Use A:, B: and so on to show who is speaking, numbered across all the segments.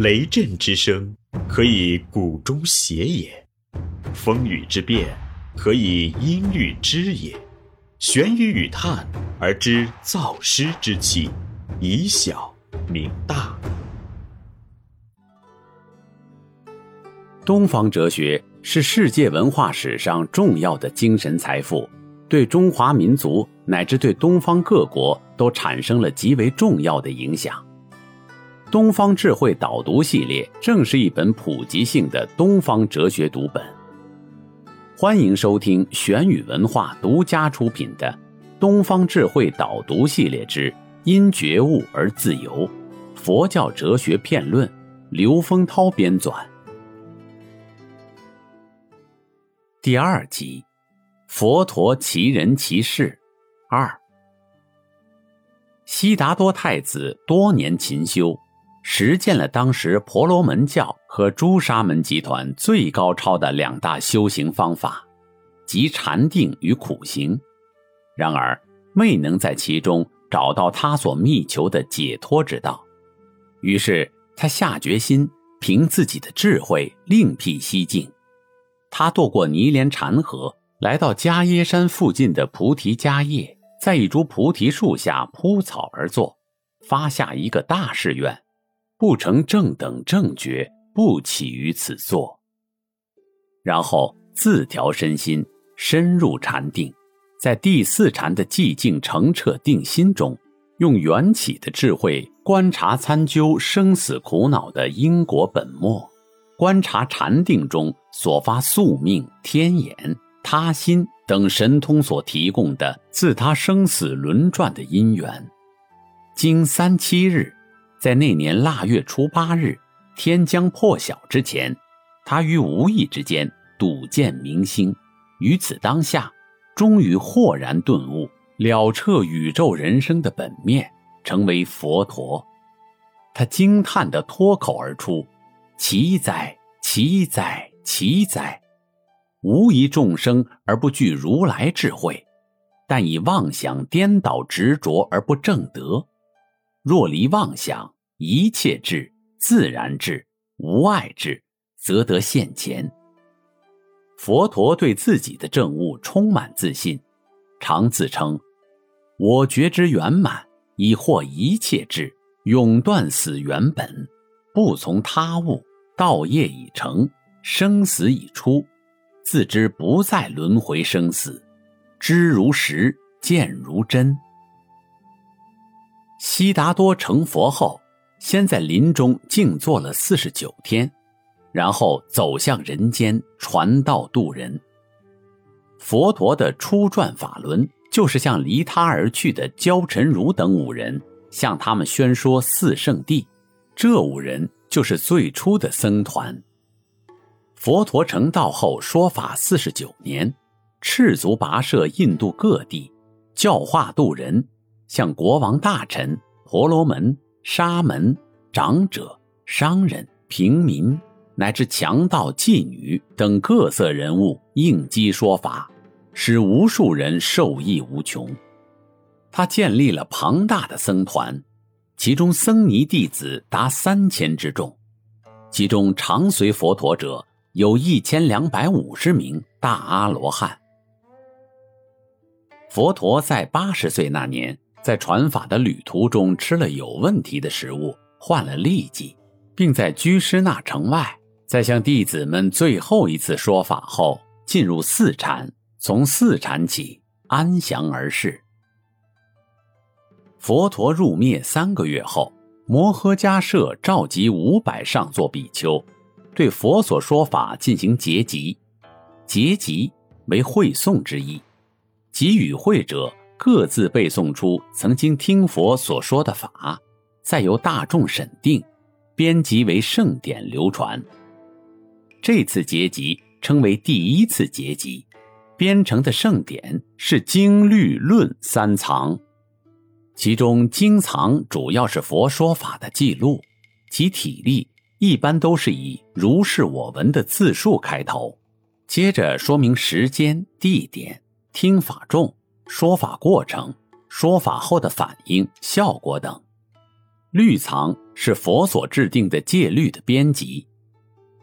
A: 雷震之声，可以鼓中谐也；风雨之变，可以音律之也。玄于语叹而知造湿之气，以小明大。
B: 东方哲学是世界文化史上重要的精神财富，对中华民族乃至对东方各国都产生了极为重要的影响。东方智慧导读系列正是一本普及性的东方哲学读本。欢迎收听玄宇文化独家出品的《东方智慧导读系列之因觉悟而自由：佛教哲学片论》，刘丰涛编纂。第二集：佛陀其人其事二。悉达多太子多年勤修，实践了当时婆罗门教和朱砂门集团最高超的两大修行方法，即禅定与苦行。然而，未能在其中找到他所觅求的解脱之道。于是，他下决心凭自己的智慧另辟蹊径。他渡过尼连禅河，来到迦耶山附近的菩提迦叶，在一株菩提树下铺草而坐，发下一个大誓愿：不成正等正觉，不起于此座。然后自调身心，深入禅定，在第四禅的寂静澄澈定心中，用缘起的智慧观察参究生死苦恼的因果本末。观察禅定中所发宿命、天眼、他心等神通所提供的自他生死轮转的因缘，经三七日，在那年腊月初八日天将破晓之前，他于无意之间睹见明星，于此当下，终于豁然顿悟，了彻宇宙人生的本面，成为佛陀。他惊叹地脱口而出。奇哉！奇哉！奇哉！无疑众生而不具如来智慧，但以妄想颠倒执着而不正德。若离妄想，一切智、自然智、无碍智，则得现前。佛陀对自己的证悟充满自信，常自称：“我觉知圆满，已获一切智，永断死原本，不从他物。”道业已成，生死已出，自知不再轮回生死，知如实，见如真。悉达多成佛后，先在林中静坐了四十九天，然后走向人间传道度人。佛陀的初转法轮，就是向离他而去的焦尘如等五人，向他们宣说四圣谛。这五人。就是最初的僧团。佛陀成道后说法四十九年，赤足跋涉印度各地，教化度人，向国王大臣、婆罗门、沙门、长者、商人、平民，乃至强盗、妓女等各色人物应机说法，使无数人受益无穷。他建立了庞大的僧团。其中僧尼弟子达三千之众，其中常随佛陀者有一千两百五十名大阿罗汉。佛陀在八十岁那年，在传法的旅途中吃了有问题的食物，患了痢疾，并在居士那城外，在向弟子们最后一次说法后，进入四禅，从四禅起安详而逝。佛陀入灭三个月后，摩诃迦摄召集五百上座比丘，对佛所说法进行结集。结集为会诵之意，即与会者各自背诵出曾经听佛所说的法，再由大众审定，编辑为圣典流传。这次结集称为第一次结集，编成的圣典是经律论三藏。其中经藏主要是佛说法的记录，其体例一般都是以“如是我闻”的字数开头，接着说明时间、地点、听法众、说法过程、说法后的反应、效果等。律藏是佛所制定的戒律的编辑，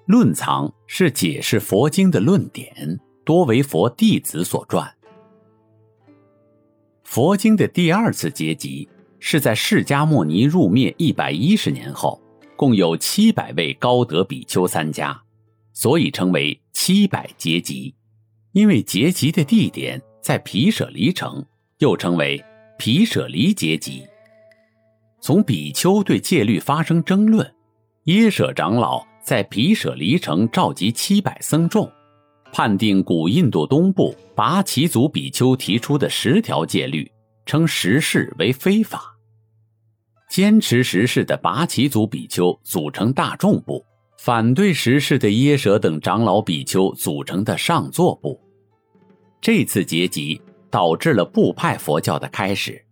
B: 论藏是解释佛经的论点，多为佛弟子所撰。佛经的第二次结集是在释迦牟尼入灭一百一十年后，共有七百位高德比丘参加，所以称为七百结集。因为结集的地点在毗舍离城，又称为毗舍离结集。从比丘对戒律发生争论，耶舍长老在毗舍离城召集七百僧众，判定古印度东部拔奇族比丘提出的十条戒律，称十事为非法。坚持十事的拔奇族比丘组成大众部，反对十事的耶舍等长老比丘组成的上座部。这次结集导致了部派佛教的开始。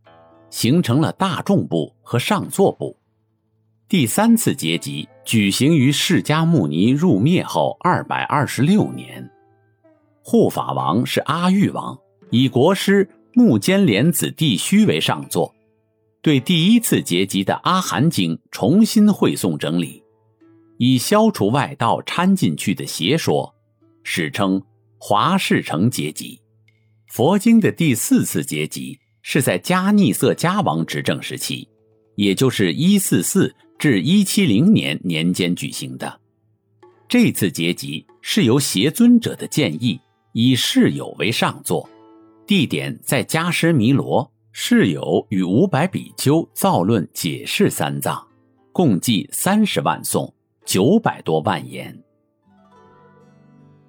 B: 形成了大众部和上座部。第三次结集举行于释迦牟尼入灭后二百二十六年，护法王是阿育王，以国师目犍连子弟须为上座，对第一次结集的《阿含经》重新汇诵整理，以消除外道掺进去的邪说，史称华氏成结集。佛经的第四次结集。是在迦逆色迦王执政时期，也就是一四四至一七零年年间举行的。这次结集是由邪尊者的建议，以世友为上座，地点在迦湿弥罗。世友与五百比丘造论解释三藏，共计三十万颂，九百多万言。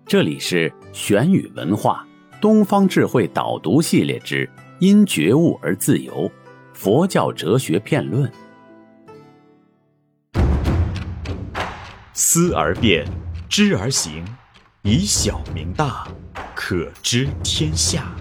B: 这里是玄宇文化东方智慧导读系列之。因觉悟而自由，佛教哲学片论。
A: 思而变，知而行，以小明大，可知天下。